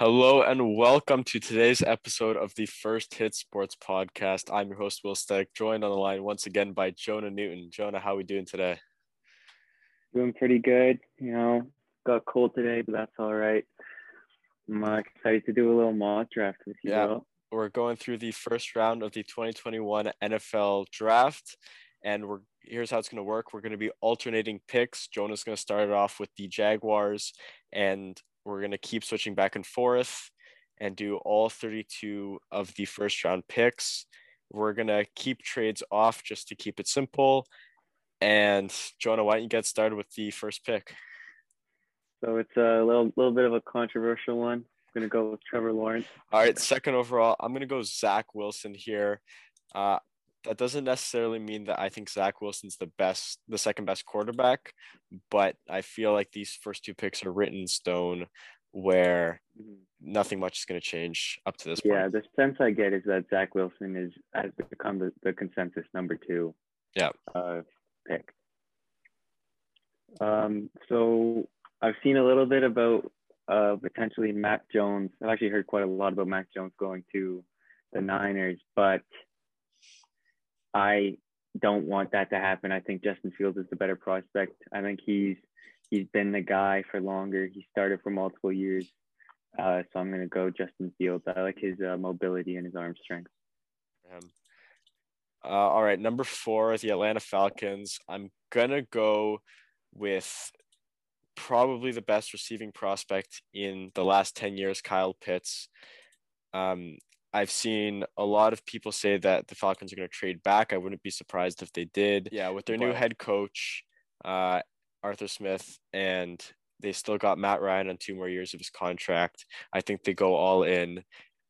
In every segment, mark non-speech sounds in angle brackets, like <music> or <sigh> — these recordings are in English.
Hello and welcome to today's episode of the First Hit Sports Podcast. I'm your host Will Steck, joined on the line once again by Jonah Newton. Jonah, how are we doing today? Doing pretty good. You know, got cold today, but that's all right. I'm uh, excited to do a little mock draft with you. Yeah, will. we're going through the first round of the 2021 NFL Draft, and we're here's how it's going to work. We're going to be alternating picks. Jonah's going to start it off with the Jaguars, and we're going to keep switching back and forth and do all 32 of the first round picks. We're going to keep trades off just to keep it simple. And Jonah, why don't you get started with the first pick? So it's a little little bit of a controversial one. I'm gonna go with Trevor Lawrence. All right, second overall, I'm gonna go Zach Wilson here. Uh, that doesn't necessarily mean that I think Zach Wilson's the best, the second best quarterback, but I feel like these first two picks are written in stone where mm-hmm. nothing much is going to change up to this point. Yeah, the sense I get is that Zach Wilson is has become the, the consensus number two. Yeah. Uh, pick. Um, so I've seen a little bit about uh, potentially Mac Jones. I've actually heard quite a lot about Mac Jones going to the Niners, but I don't want that to happen. I think Justin Fields is the better prospect. I think he's he's been the guy for longer. He started for multiple years. Uh, so I'm going to go Justin Fields. I like his uh, mobility and his arm strength. Um, uh, all right, number four, the Atlanta Falcons. I'm going to go with probably the best receiving prospect in the last 10 years, Kyle Pitts. Um, I've seen a lot of people say that the Falcons are going to trade back. I wouldn't be surprised if they did. Yeah, with their but... new head coach, uh, Arthur Smith, and they still got Matt Ryan on two more years of his contract. I think they go all in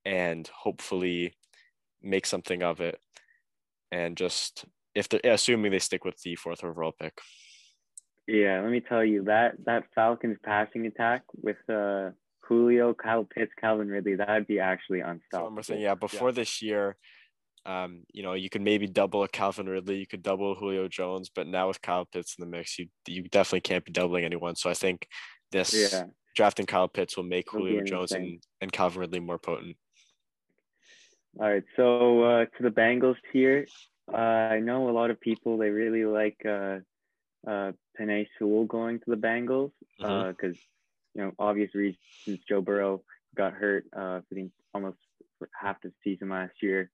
and hopefully make something of it. And just if they're assuming they stick with the fourth overall pick. Yeah, let me tell you that that Falcons passing attack with uh Julio, Kyle Pitts, Calvin Ridley, that'd be actually unstoppable. So saying, yeah, before yeah. this year, um, you know, you could maybe double a Calvin Ridley, you could double Julio Jones, but now with Kyle Pitts in the mix, you you definitely can't be doubling anyone. So I think this yeah. drafting Kyle Pitts will make It'll Julio Jones and, and Calvin Ridley more potent. All right, so uh, to the Bengals here, uh, I know a lot of people they really like uh, uh, Penei Sewell going to the Bengals because mm-hmm. You know, obvious reasons Joe Burrow got hurt uh, for the, almost half the season last year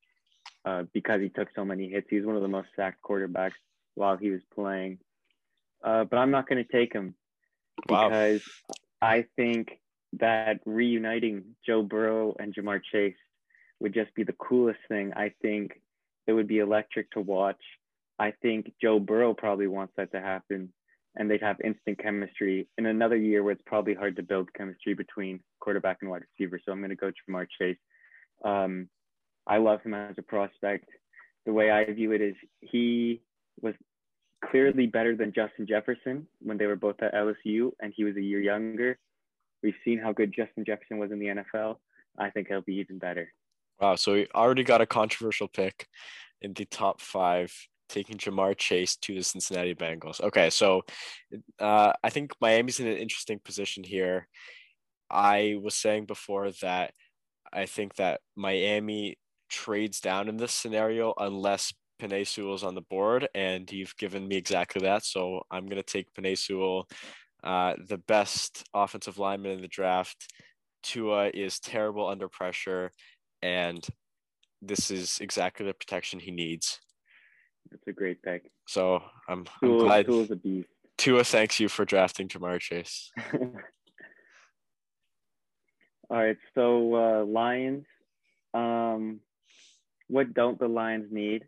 uh, because he took so many hits. He was one of the most sacked quarterbacks while he was playing. Uh, but I'm not going to take him wow. because I think that reuniting Joe Burrow and Ja'Marr Chase would just be the coolest thing. I think it would be electric to watch. I think Joe Burrow probably wants that to happen and they'd have instant chemistry in another year where it's probably hard to build chemistry between quarterback and wide receiver. So I'm going to go Ja'Marr Chase. Um, I love him as a prospect. The way I view it is he was clearly better than Justin Jefferson when they were both at LSU, and he was a year younger. We've seen how good Justin Jefferson was in the NFL. I think he'll be even better. Wow. So we already got a controversial pick in the top five taking Ja'Marr Chase to the Cincinnati Bengals. Okay, so uh, I think Miami's in an interesting position here. I was saying before that I think that Miami trades down in this scenario unless Penei is on the board, and you've given me exactly that. So I'm going to take Sewell, uh, the best offensive lineman in the draft. Tua is terrible under pressure, and this is exactly the protection he needs. That's a great pick. So I'm, Tool, I'm glad. Tool's a beast. Tua thanks you for drafting Ja'Marr Chase. <laughs> All right, so uh, Lions. Um, what don't the Lions need?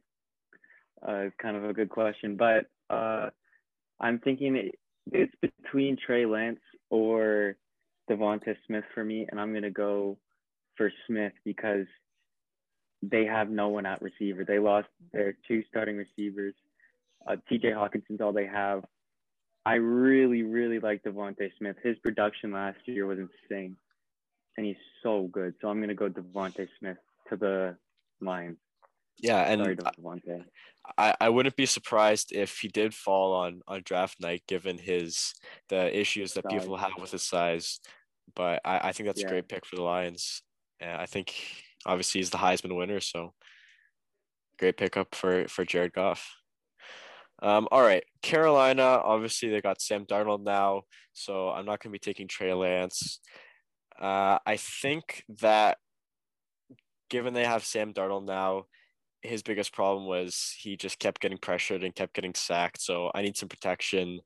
Uh, it's kind of a good question, but uh, I'm thinking it's between Trey Lance or Devonta Smith for me, and I'm gonna go for Smith because they have no one at receiver. They lost their two starting receivers. Uh, TJ Hockenson's all they have. I really, really like DeVonta Smith. His production last year was insane, and he's so good. So I'm gonna go DeVonta Smith to the Lions. Yeah, and Sorry, I, I wouldn't be surprised if he did fall on on draft night, given his the issues that people have with his size. but I, I think that's Yeah. a great pick for the Lions. And I think obviously he's the Heisman winner, so great pickup for for Jared Goff. Um, all right, Carolina. Obviously, they got Sam Darnold now, so I'm not going to be taking Trey Lance. Uh, I think that given they have Sam Darnold now, his biggest problem was he just kept getting pressured and kept getting sacked. So I need some protection,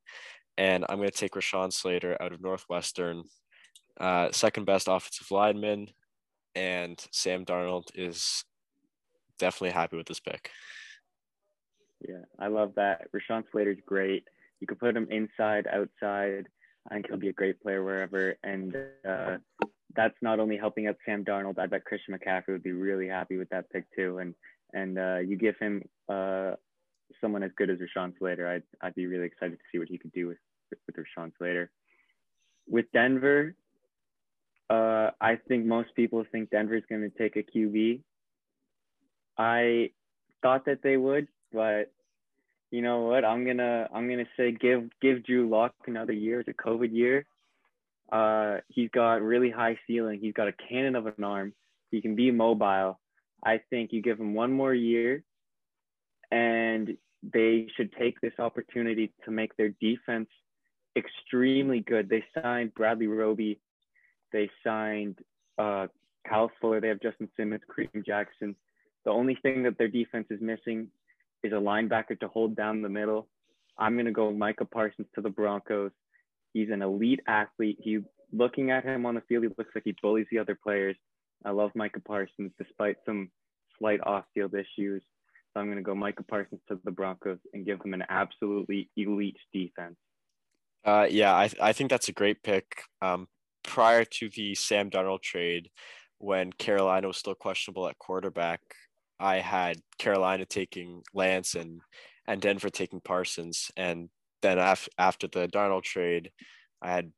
and I'm going to take Rashawn Slater out of Northwestern, uh, second best offensive lineman, and Sam Darnold is definitely happy with this pick. Yeah, I love that. Rashawn Slater's great. You could put him inside, outside. I think he'll be a great player wherever. And uh, that's not only helping out Sam Darnold. I bet Christian McCaffrey would be really happy with that pick too. And and uh, you give him uh, someone as good as Rashawn Slater. I'd I'd be really excited to see what he could do with with Rashawn Slater. With Denver, uh, I think most people think Denver's going to take a QB. I thought that they would, but you know what? I'm gonna I'm gonna say give give Drew Lock another year. It's a COVID year. Uh, he's got really high ceiling. He's got a cannon of an arm. He can be mobile. I think you give him one more year, and they should take this opportunity to make their defense extremely good. They signed Bradley Roby. They signed uh, Kyle Fuller. They have Justin Simmons, Kareem Jackson. The only thing that their defense is missing is a linebacker to hold down the middle. I'm gonna go Micah Parsons to the Broncos. He's an elite athlete. He looking at him on the field, he looks like he bullies the other players. I love Micah Parsons despite some slight off-field issues. So I'm gonna go Micah Parsons to the Broncos and give them an absolutely elite defense. Uh, yeah, I I think that's a great pick. Um, prior to the Sam Darnold trade, when Carolina was still questionable at quarterback, I had Carolina taking Lance and and Denver taking Parsons, and then af- after the Darnold trade, I had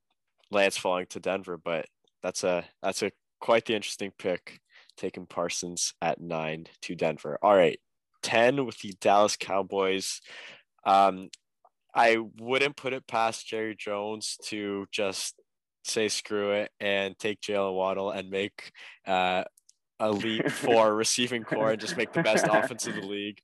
Lance falling to Denver. But that's a that's a quite the interesting pick, taking Parsons at nine to Denver. All right, ten with the Dallas Cowboys. Um, I wouldn't put it past Jerry Jones to just say screw it and take Jaylen Waddle and make uh, a leap for receiving corps and just make the best offense of the league.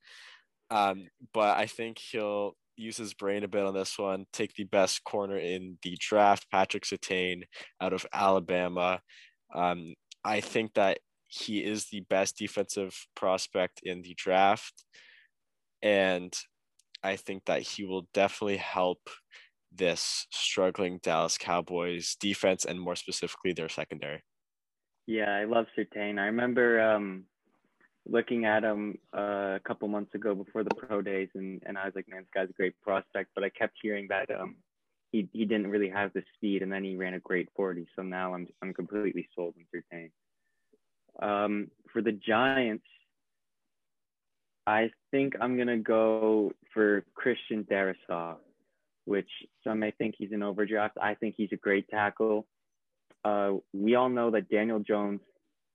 Um, but I think he'll use his brain a bit on this one. Take the best corner in the draft, Patrick Surtain out of Alabama. Um, I think that he is the best defensive prospect in the draft, and I think that he will definitely help this struggling Dallas Cowboys defense and more specifically their secondary. Yeah, I love Surtain. I remember um, looking at him uh, a couple months ago before the pro days, and, and I was like, man, this guy's a great prospect. But I kept hearing that um, he he didn't really have the speed, and then he ran a great 40. So now I'm I'm completely sold on Surtain. Um, for the Giants, I think I'm gonna go for Christian Darrisaw, which some may think he's an overdraft. I think he's a great tackle. Uh, we all know that Daniel Jones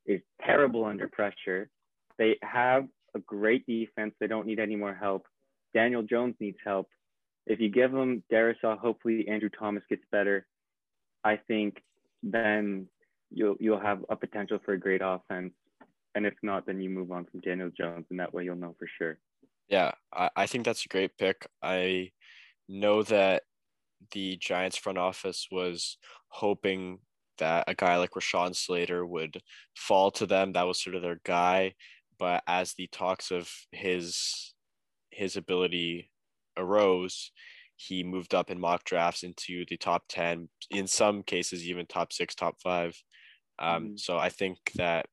is terrible under pressure. They have a great defense. They don't need any more help. Daniel Jones needs help. If you give him Darrisaw, hopefully Andrew Thomas gets better. I think then you'll you'll have a potential for a great offense. And if not, then you move on from Daniel Jones, and that way you'll know for sure. Yeah, I, I think that's a great pick. I know that the Giants front office was hoping that a guy like Rashawn Slater would fall to them. That was sort of their guy. But as the talks of his his ability arose, he moved up in mock drafts into the top 10, in some cases, even top six, top five. Um, Mhm. So I think that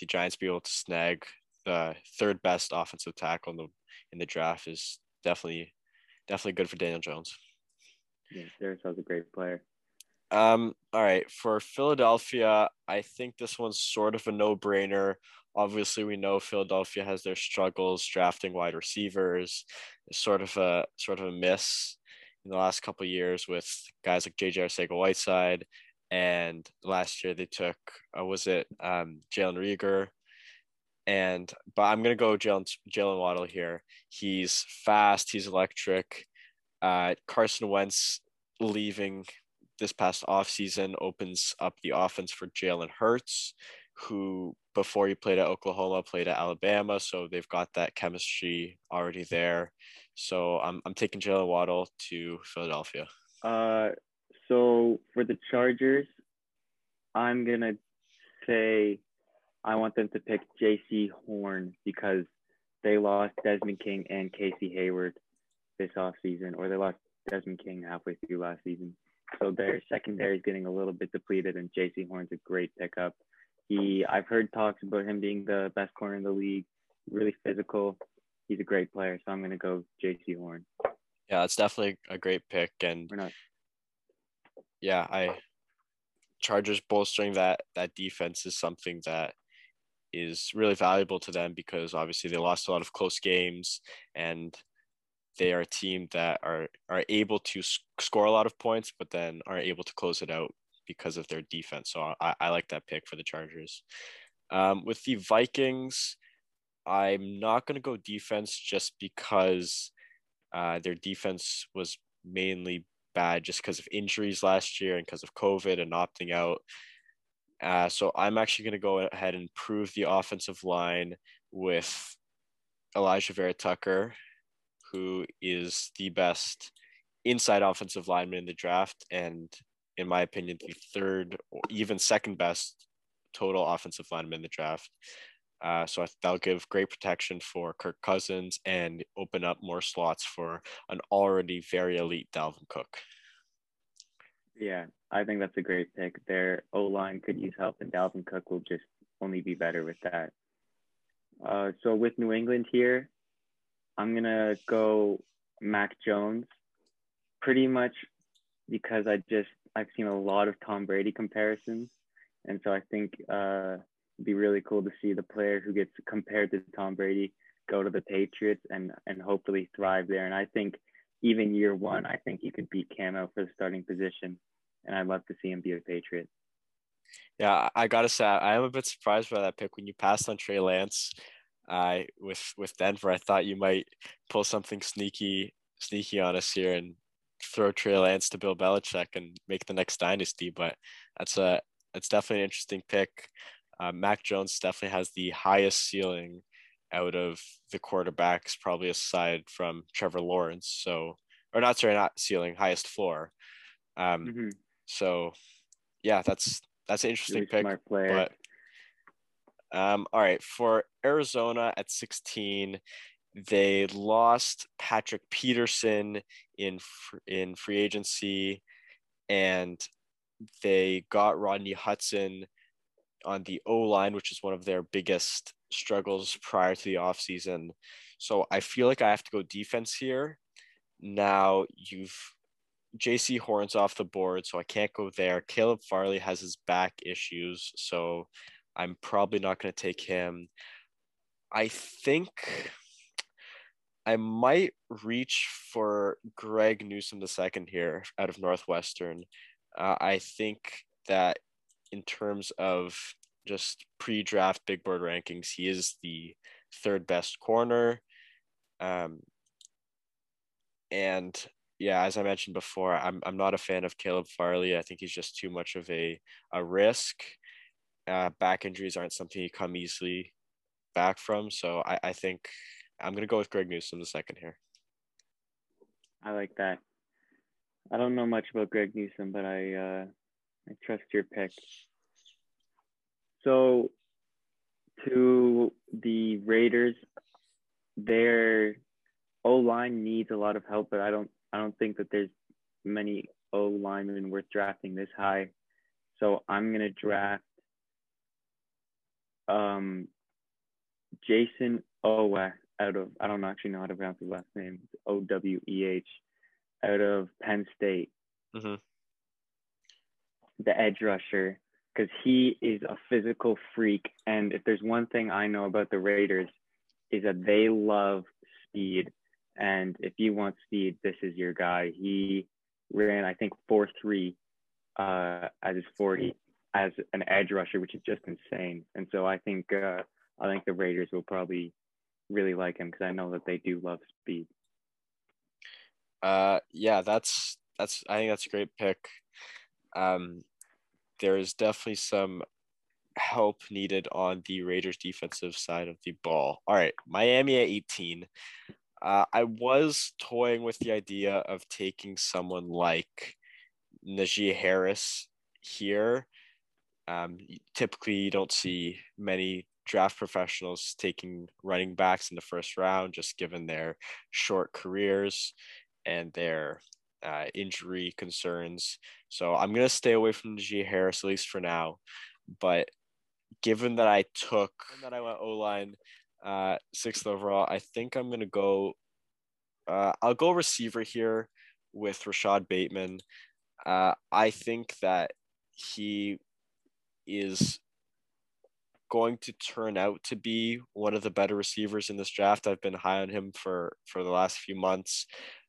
the Giants be able to snag the third best offensive tackle in the in the draft is definitely definitely good for Daniel Jones. Yeah, Darrisaw's a great player. Um, all right, for Philadelphia, I think this one's sort of a no-brainer. Obviously, we know Philadelphia has their struggles drafting wide receivers. It's sort of a sort of a miss in the last couple of years with guys like JJ Arcega-Whiteside, and last year they took uh, was it um, Jalen Reagor, and but I'm gonna go Jaylen Jaylen Waddle here. He's fast. He's electric. Uh, Carson Wentz leaving this past offseason opens up the offense for Jalen Hurts, who before he played at Oklahoma played at Alabama, so they've got that chemistry already there. So I'm I'm taking Jaylen Waddle to Philadelphia. Uh, so for the Chargers, I'm gonna say I want them to pick Jaycee Horn because they lost Desmond King and Casey Hayward this offseason, or they lost Desmond King halfway through last season. So their secondary is getting a little bit depleted, and Jaycee Horn's a great pickup. He, I've heard talks about him being the best corner in the league, really physical. He's a great player, so I'm gonna go Jaycee Horn. Yeah, it's definitely a great pick, and We're not. yeah, I Chargers bolstering that that defense is something that is really valuable to them because obviously they lost a lot of close games and they are a team that are are able to score a lot of points but then are able to close it out because of their defense. So i, I like that pick for the chargers. Um, with the vikings i'm not going to go defense just because uh, their defense was mainly bad just because of injuries last year and because of covid and opting out uh, so I'm actually going to go ahead and prove the offensive line with Alijah Vera-Tucker, who is the best inside offensive lineman in the draft, and in my opinion, the third or even second best total offensive lineman in the draft. Uh, so that'll give great protection for Kirk Cousins and open up more slots for an already very elite Dalvin Cook. Yeah, I think that's a great pick. Their O line could use help, and Dalvin Cook will just only be better with that. Uh, so with New England here, I'm gonna go Mac Jones, pretty much because I just I've seen a lot of Tom Brady comparisons, and so I think uh, it'd be really cool to see the player who gets compared to Tom Brady go to the Patriots and and hopefully thrive there. And I think even year one, I think he could beat Camo for the starting position, and I'd love to see him be a Patriot. Yeah, I gotta say, I am a bit surprised by that pick when you passed on Trey Lance. Uh, with with Denver, I thought you might pull something sneaky, sneaky on us here and throw Trey Lance to Bill Belichick and make the next dynasty. But that's a that's definitely an interesting pick. Uh, Mac Jones definitely has the highest ceiling out of the quarterbacks, probably aside from Trevor Lawrence. So, or not sorry, not ceiling, highest floor. Um, mm-hmm. so yeah, that's that's an interesting really pick. But um, all right, for Arizona at 16, they lost Patrick Peterson in in free agency, and they got Rodney Hudson on the O line, which is one of their biggest struggles prior to the offseason. So I feel like I have to go defense here. Now you've Jaycee Horn's off the board, so I can't go there. Caleb Farley has his back issues, so I'm probably not going to take him. I think I might reach for Greg Newsome the second here out of Northwestern. Uh, I think that in terms of just pre-draft big board rankings, he is the third best corner. Um, and yeah, as I mentioned before, I'm I'm not a fan of Caleb Farley. I think he's just too much of a a risk. Uh, back injuries aren't something you come easily back from. So I, I think I'm gonna go with Greg Newsome the second here. I like that. I don't know much about Greg Newsome, but I uh, I trust your pick. So, to the Raiders, their O line needs a lot of help, but I don't I don't think that there's many O linemen worth drafting this high. So I'm gonna draft um, Jayson Oweh out of I don't actually know how to pronounce his last name. O W E H out of Penn State. Mm-hmm. The edge rusher because he is a physical freak. And if there's one thing I know about the Raiders, is that they love speed. And if you want speed, this is your guy. He ran, I think, 4 3 uh, as his 40 as an edge rusher, which is just insane. And so I think uh, I think the Raiders will probably really like him because I know that they do love speed. Uh, yeah, that's that's I think that's a great pick. um, there is definitely some help needed on the Raiders defensive side of the ball. All right, Miami at 18. Uh, I was toying with the idea of taking someone like Najee Harris here. Um, typically, you don't see many draft professionals taking running backs in the first round, just given their short careers and their uh, injury concerns. So I'm to stay away from Najee Harris, at least for now. But given that I took that I went O line uh, sixth overall, I think I'm gonna go. Uh, I'll go receiver here with Rashod Bateman. Uh, I think that he is going to turn out to be one of the better receivers in this draft. I've been high on him for for the last few months.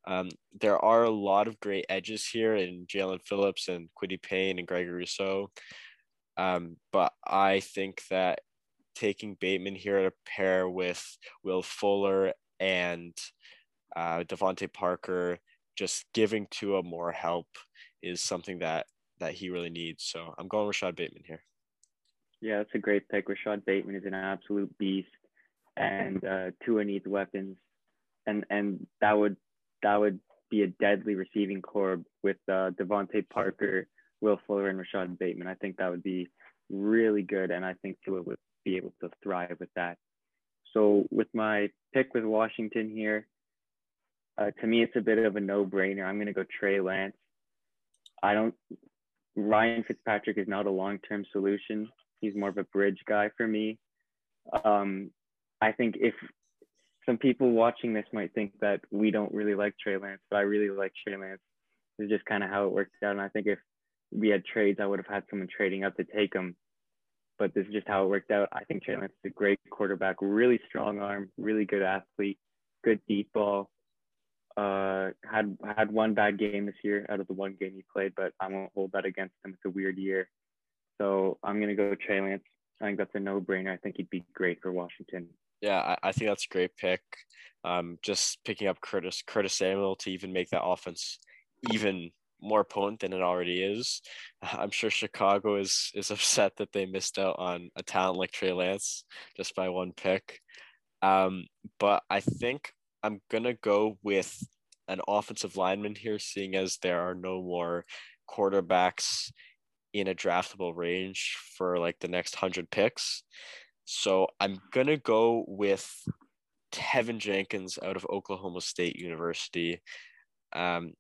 Um, there are a lot of great edges here in Jaelan Phillips and Kwity Paye and Gregory Rousseau. Um, but I think that taking Bateman here to pair with Will Fuller and uh, DeVante Parker, just giving Tua more help is something that that he really needs. So I'm going Rashod Bateman here. Yeah, that's a great pick. Rashod Bateman is an absolute beast, and uh, Tua needs weapons, and and that would that would be a deadly receiving corps with uh, DeVante Parker Will Fuller and Rashod Bateman. I think that would be really good, and I think Tua would be able to thrive with that. So with my pick with Washington here, uh, to me it's a bit of a no-brainer. I'm going to go Trey Lance. I don't. Ryan Fitzpatrick is not a long-term solution. He's more of a bridge guy for me. Um, I think if some people watching this might think that we don't really like Trey Lance, but I really like Trey Lance. It's just kind of how it worked out. And I think if we had trades, I would have had someone trading up to take him. But this is just how it worked out. I think Trey Lance is a great quarterback, really strong arm, really good athlete, good deep ball. Uh, had had one bad game this year out of the one game he played, but I won't hold that against him. It's a weird year, so I'm gonna go Trey Lance. I think that's a no-brainer. I think he'd be great for Washington. Yeah, I, I think that's a great pick. Um, just picking up Curtis Curtis Samuel to even make that offense even more potent than it already is. <laughs> I'm sure Chicago is is <laughs> upset that they missed out on a talent like Trey Lance just by one pick. Um, but I think I'm gonna go with an offensive lineman here, seeing as there are no more quarterbacks in a draftable range for like the next hundred picks. So I'm gonna go with Teven Jenkins out of Oklahoma State University. Um,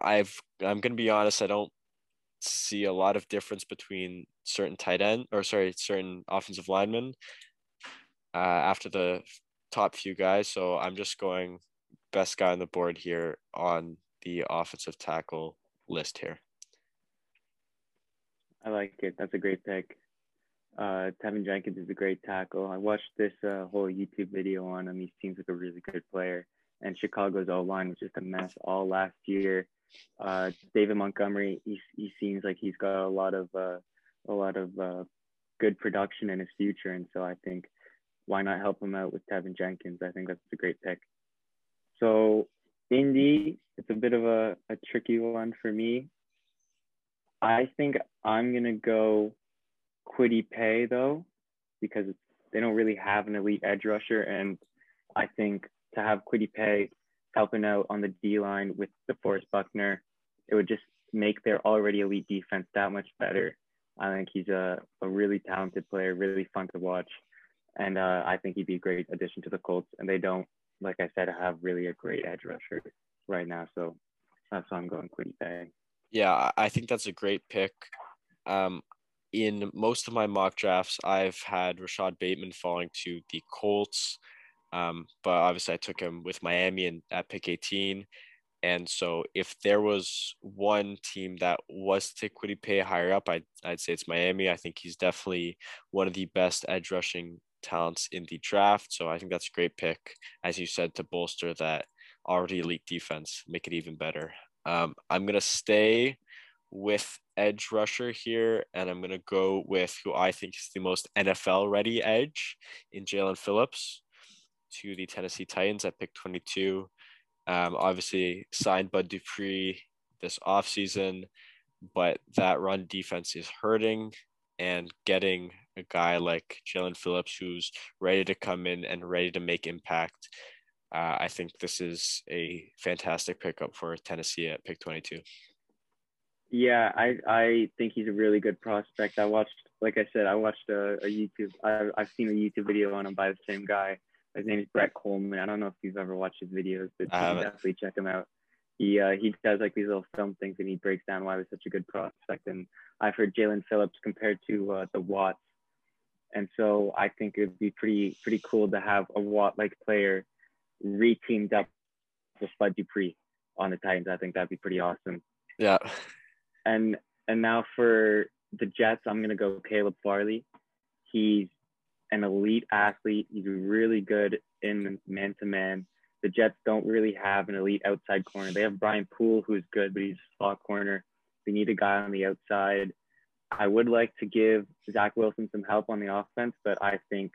I've I'm gonna be honest, I don't see a lot of difference between certain tight end or sorry, certain offensive linemen uh, after the top few guys. So I'm just going best guy on the board here on the offensive tackle list here. I like it. That's a great pick. Uh, Teven Jenkins is a great tackle. I watched this uh, whole YouTube video on him. He seems like a really good player. And Chicago's O line was just a mess all last year. Uh, David Montgomery, he, he seems like he's got a lot of uh, a lot of uh, good production in his future, and so I think why not help him out with Teven Jenkins? I think that's a great pick. So Indy, it's a bit of a, a tricky one for me. I think I'm gonna go Kwity Paye though, because they don't really have an elite edge rusher, and I think to have Kwity Paye helping out on the D line with the DeForest Buckner. It would just make their already elite defense that much better. I think he's a, a really talented player, really fun to watch. And uh, I think he'd be a great addition to the Colts. And they don't, like I said, have really a great edge rusher right now. So that's why I'm going Kwity Paye. Yeah, I think that's a great pick. Um, in most of my mock drafts, I've had Rashod Bateman falling to the Colts. Um, but obviously, I took him with Miami and at pick 18. And so, if there was one team that was to Kwity Paye higher up, I'd, I'd say it's Miami. I think he's definitely one of the best edge rushing talents in the draft. So, I think that's a great pick, as you said, to bolster that already elite defense, make it even better. Um, I'm going to stay with edge rusher here, and I'm going to go with who I think is the most NFL ready edge in Jaelan Phillips to the Tennessee Titans at pick 22. Um, obviously, signed Bud Dupree this offseason. but that run defense is hurting, and getting a guy like Jaelan Phillips who's ready to come in and ready to make impact. Uh, I think this is a fantastic pickup for Tennessee at pick 22. Yeah, I I think he's a really good prospect. I watched, like I said, I watched a, a YouTube. I, I've seen a YouTube video on him by the same guy. His name is Brett Kollmann. I don't know if you've ever watched his videos, but definitely check him out. He uh, he does like these little film things and he breaks down why he was such a good prospect. And I've heard Jaelan Phillips compared to uh, the Watts, and so I think it'd be pretty pretty cool to have a Watt like player re-teamed up with Bud Dupree on the Titans. I think that'd be pretty awesome. Yeah. And and now for the Jets, I'm gonna go Caleb Farley. He's an elite athlete. He's really good in man to man. The Jets don't really have an elite outside corner. They have Brian Poole, who's good, but he's a slot corner. They need a guy on the outside. I would like to give Zach Wilson some help on the offense, but I think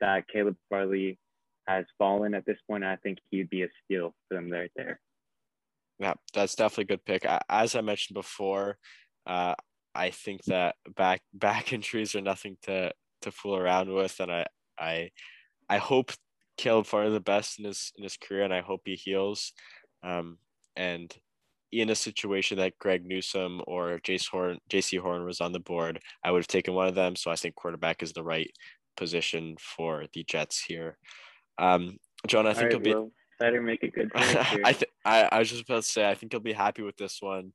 that Caleb Farley has fallen at this point. I think he'd be a steal for them right there. Yeah, that's definitely a good pick. As I mentioned before, uh, I think that back <laughs> back injuries are nothing to to fool around with, and I I I hope Caleb Farley the best in his in his career, and I hope he heals. Um, and in a situation that Greg Newsome or Jace Horn, Jaycee Horn was on the board, I would have taken one of them. So I think quarterback is the right position for the Jets here. Um, John, I think right, he'll be better make a good <laughs> I, th- I I was just about to say I think he'll be happy with this one.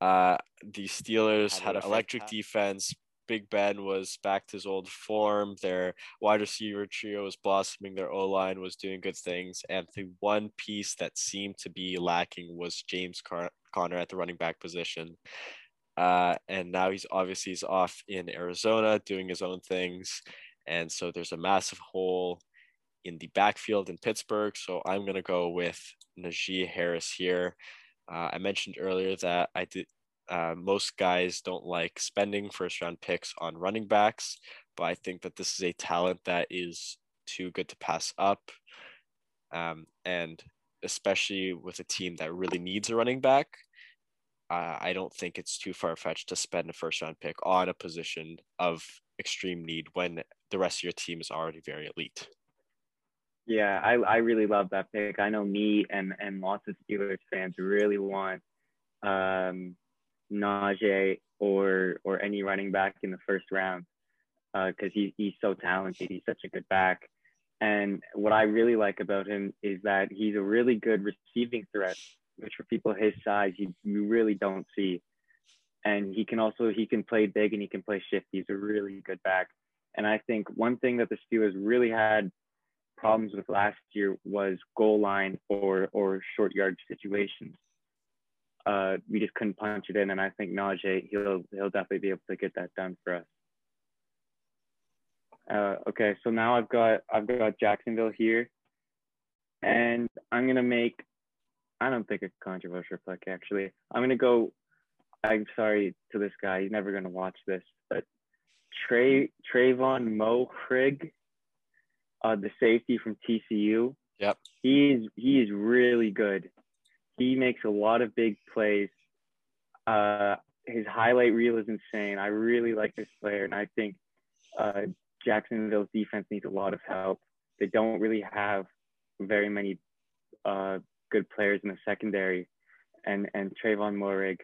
Uh, the Steelers had an electric defense. Big Ben was back to his old form. Their wide receiver trio was blossoming. Their O line was doing good things. And the one piece that seemed to be lacking was James Car- Conner at the running back position. Uh, and now he's obviously he's off in Arizona doing his own things. And so there's a massive hole in the backfield in Pittsburgh. So I'm going to go with Najee Harris here. Uh, I mentioned earlier that I did. Uh, most guys don't like spending first round picks on running backs, but I think that this is a talent that is too good to pass up. Um, and especially with a team that really needs a running back, uh, I don't think it's too far fetched to spend a first round pick on a position of extreme need when the rest of your team is already very elite. Yeah, I, I really love that pick. I know me and, and lots of Steelers fans really want um, Najee or or any running back in the first round because uh, he, he's so talented. He's such a good back. And what I really like about him is that he's a really good receiving threat, which for people his size, you, you really don't see. And he can also, he can play big and he can play shift. He's a really good back. And I think one thing that the Steelers really had problems with last year was goal line or or short yard situations. Uh, we just couldn't punch it in, and I think Najee he'll he'll definitely be able to get that done for us. Uh, okay, so now I've got I've got Jacksonville here, and I'm gonna make I don't think a controversial pick actually. I'm gonna go. I'm sorry to this guy. He's never gonna watch this, but Trey Trevon Moehrig uh, the safety from TCU. Yep. He's he's really good. He makes a lot of big plays. Uh, his highlight reel is insane. I really like this player, and I think uh, Jacksonville's defense needs a lot of help. They don't really have very many uh, good players in the secondary, and and Trevon Moehrig,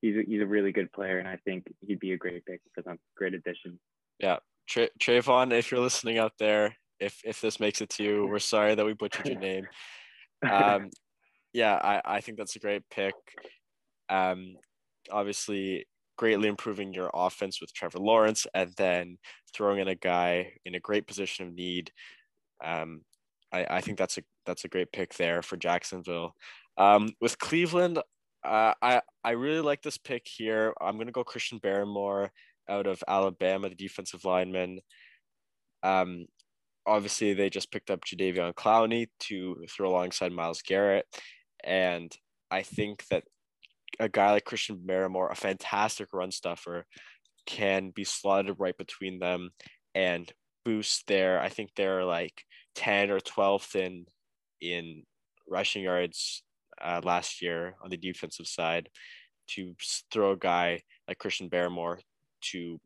he's a, he's a really good player, and I think he'd be a great pick for them. Great addition. Yeah, Tra- Trayvon, if you're listening out there, if if this makes it to you. We're <laughs> sorry that we butchered your name. Um, <laughs> yeah, I, I think that's a great pick. Um, obviously, greatly improving your offense with Trevor Lawrence, and then throwing in a guy in a great position of need. Um, I, I think that's a that's a great pick there for Jacksonville. Um, with Cleveland, uh, I I really like this pick here. I'm gonna go Christian Barmore out of Alabama, the defensive lineman. Um, obviously they just picked up Jadeveon Clowney to throw alongside Myles Garrett. And I think that a guy like Christian Barmore, a fantastic run stuffer, can be slotted right between them and boost their I think they're like 10 or 12th in in rushing yards uh, last year on the defensive side to throw a guy like Christian Barmore to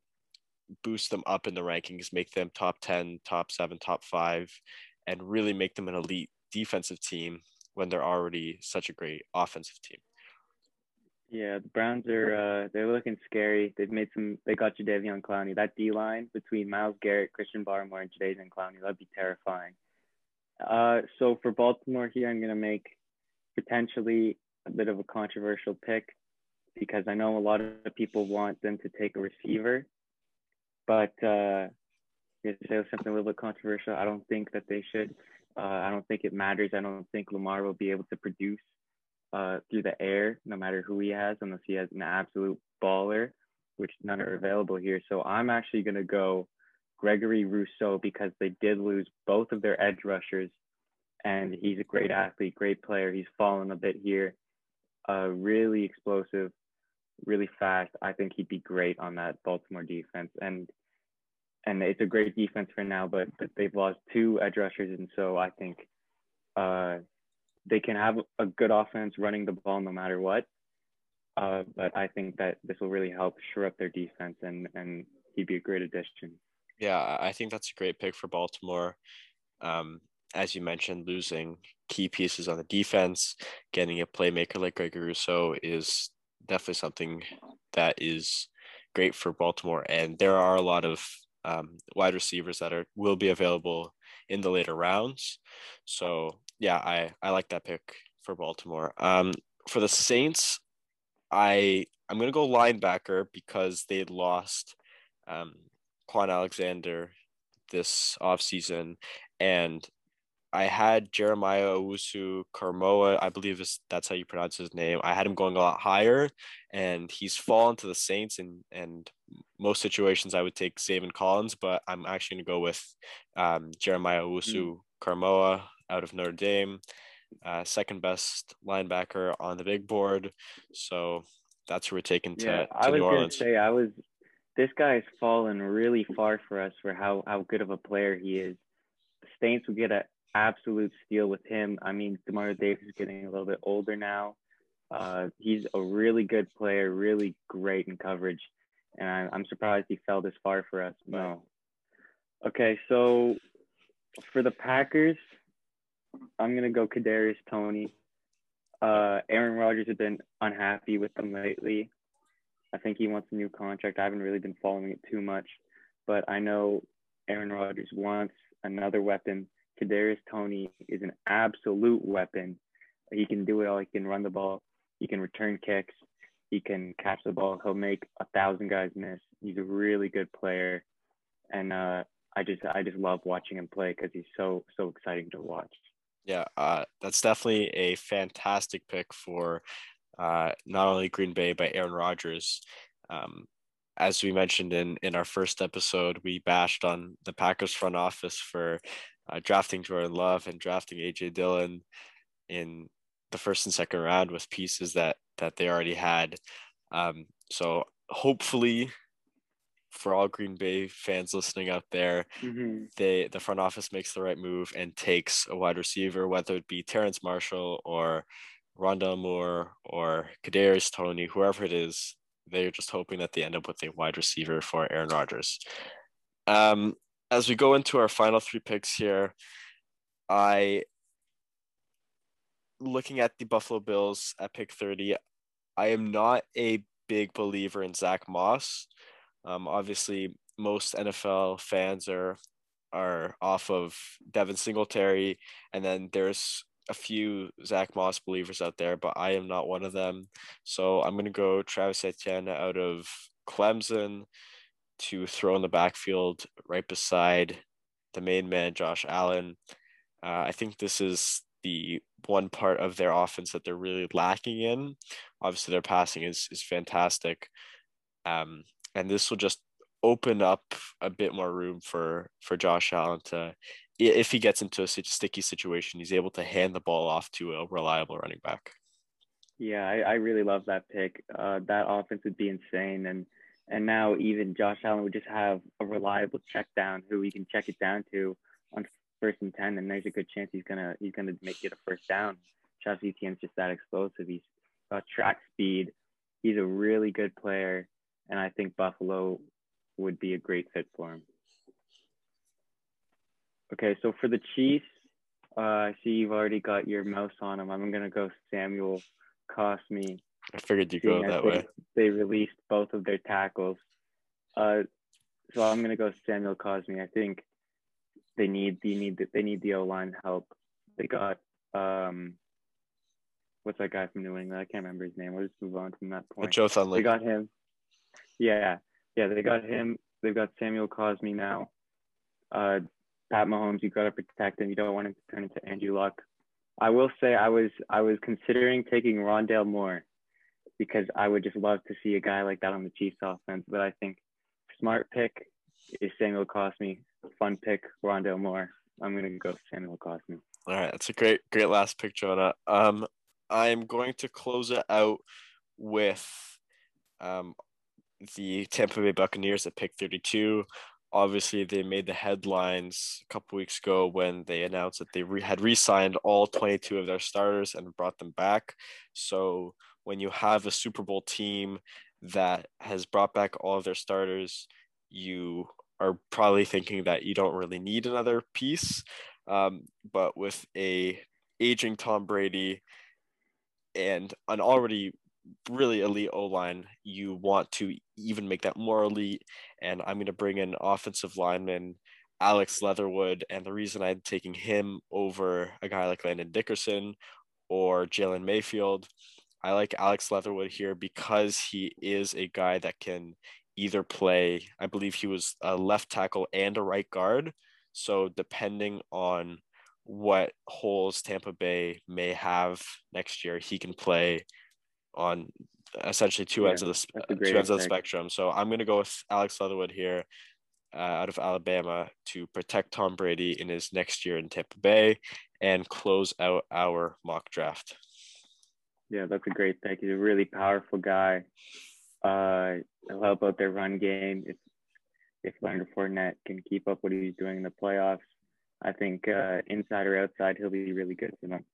boost them up in the rankings, make them top 10, top seven, top five, and really make them an elite defensive team when they're already such a great offensive team. Yeah, the Browns are uh, they're looking scary. They've made some. They got Jadeveon Clowney. That D line between Myles Garrett, Christian Barmore, and Jadeveon Clowney that'd be terrifying. Uh, so for Baltimore here, I'm gonna make potentially a bit of a controversial pick because I know a lot of people want them to take a receiver, but uh, to say something a little bit controversial, I don't think that they should. Uh, I don't think it matters. I don't think Lamar will be able to produce uh, through the air, no matter who he has, unless he has an absolute baller, which none are available here. So I'm actually going to go Gregory Rousseau because they did lose both of their edge rushers, and he's a great athlete, great player. He's fallen a bit here, uh, really explosive, really fast. I think he'd be great on that Baltimore defense, and and it's a great defense for now. But, but they've lost two edge rushers, and so I think uh, they can have a good offense running the ball no matter what. Uh, but I think that this will really help shore up their defense, and and he'd be a great addition. Yeah, I think that's a great pick for Baltimore. Um, as you mentioned, losing key pieces on the defense, getting a playmaker like Greg Rousseau is definitely something that is great for Baltimore. And there are a lot of um, wide receivers that are will be available in the later rounds. So yeah, I I like that pick for Baltimore. Um, for the Saints, I I'm gonna go linebacker because they lost um, Kwon Alexander this offseason, and I had Jeremiah Owusu Koramoah, I believe is that's how you pronounce his name. I had him going a lot higher, and he's fallen to the Saints. And and most situations I would take Zaven Collins, but I'm actually gonna go with um, Jeremiah Owusu mm. Koramoah out of Notre Dame, uh, second best linebacker on the big board. So that's who we're taking to, yeah, to I was New Orleans. Say I was. This guy has fallen really far for us for how how good of a player he is. The Saints will get an absolute steal with him. I mean, Demario Davis is getting a little bit older now. Uh, he's a really good player, really great in coverage, and I, I'm surprised he fell this far for us. No. Okay, so for the Packers, I'm gonna go Kadarius Toney. Uh, Aaron Rodgers has been unhappy with them lately. I think he wants a new contract. I haven't really been following it too much, but I know Aaron Rodgers wants another weapon. Kadarius Toney is an absolute weapon. He can do it all. He can run the ball. He can return kicks. He can catch the ball. He'll make a thousand guys miss. He's a really good player, and uh, I just I just love watching him play because he's so so exciting to watch. Yeah, uh, that's definitely a fantastic pick for uh, not only Green Bay but Aaron Rodgers. Um, as we mentioned in in our first episode, we bashed on the Packers front office for uh, drafting Jordan Love and drafting AJ Dillon in the first and second round with pieces that that they already had. Um, so hopefully for all Green Bay fans listening out there, mm-hmm. they the front office makes the right move and takes a wide receiver, whether it be Terrace Marshall or Rondale Moore or Kadarius Toney, whoever it is, they're just hoping that they end up with a wide receiver for Aaron Rodgers. Um, as we go into our final three picks here, I looking at the Buffalo Bills at pick 30, I am not a big believer in Zach Moss. Um, obviously, most NFL fans are are off of Devin Singletary, and then there's a few Zach Moss believers out there, but I am not one of them. So I'm gonna go Travis Etienne out of Clemson to throw in the backfield right beside the main man Josh Allen. Uh, I think this is the one part of their offense that they're really lacking in. Obviously, their passing is is fantastic. Um, and this will just open up a bit more room for for Josh Allen to if he gets into a sticky situation, he's able to hand the ball off to a reliable running back. Yeah, I, I really love that pick. Uh, that offense would be insane, and and now even Josh Allen would just have a reliable check down who he can check it down to on first and ten, and there's a good chance he's gonna he's gonna make it a first down. Travis Etienne's just that explosive. He's got track speed, he's a really good player, and I think Buffalo would be a great fit for him. Okay, so for the Chiefs, uh, I see you've already got your mouse on him. I'm gonna go Samuel Cosmi. I figured you go that they, way. They released both of their tackles. Uh, so I'm gonna go Samuel Cosmi. I think they need they need they need the O line help. They got um, what's that guy from New England? I can't remember his name. We'll just move on from that point. Joe Thuney. They got him. Yeah, yeah, they got him. They've got Samuel Cosmi now. Uh, Pat Mahomes, you got to protect him. You don't want him to turn into Andrew Luck. I will say I was I was considering taking Rondale Moore because I would just love to see a guy like that on the Chiefs offense. But I think smart pick is Samuel Cosmi. Fun pick, Rondale Moore. I'm gonna go Samuel Cosmi. All right, that's a great great last pick, Jonah. Um, I'm going to close it out with um the Tampa Bay Buccaneers at pick 32 obviously they made the headlines a couple weeks ago when they announced that they re- had re-signed all 22 of their starters and brought them back so when you have a super bowl team that has brought back all of their starters you are probably thinking that you don't really need another piece um, but with a aging tom brady and an already really elite O line, you want to even make that more elite. And I'm going to bring in offensive lineman Alex Leatherwood. And the reason I'm taking him over a guy like Landon Dickerson or Jalen Mayfield, I like Alex Leatherwood here because he is a guy that can either play, I believe he was a left tackle and a right guard. So depending on what holes Tampa Bay may have next year, he can play on essentially two yeah, ends of the two ends of the spectrum. So I'm going to go with Alex Leatherwood here, uh, out of Alabama, to protect Tom Brady in his next year in Tampa Bay and close out our mock draft. Yeah, that's a great pick. He's a really powerful guy. Uh, he'll help out their run game if if Leonard Fournette can keep up what he's doing in the playoffs. I think uh, inside or outside, he'll be really good for them.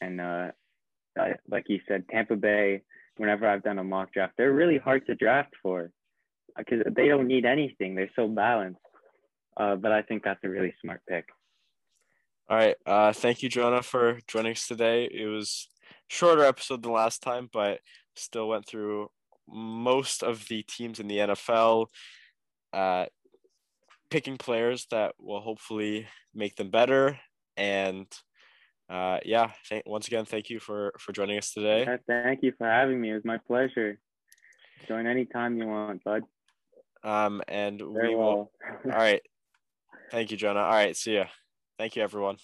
And uh, uh, like you said, Tampa Bay, whenever I've done a mock draft, they're really hard to draft for because they don't need anything. They're so balanced. Uh, but I think that's a really smart pick. All right. Uh, thank you, Jonah, for joining us today. It was shorter episode than last time, but still went through most of the teams in the NFL, uh, picking players that will hopefully make them better and uh, yeah, th- once again, thank you for for joining us today. Yeah, thank you for having me. It was my pleasure. Join anytime you want, bud. Um, and Very we will. all right. <laughs> Thank you, Jonah. All right. See ya. Thank you, everyone.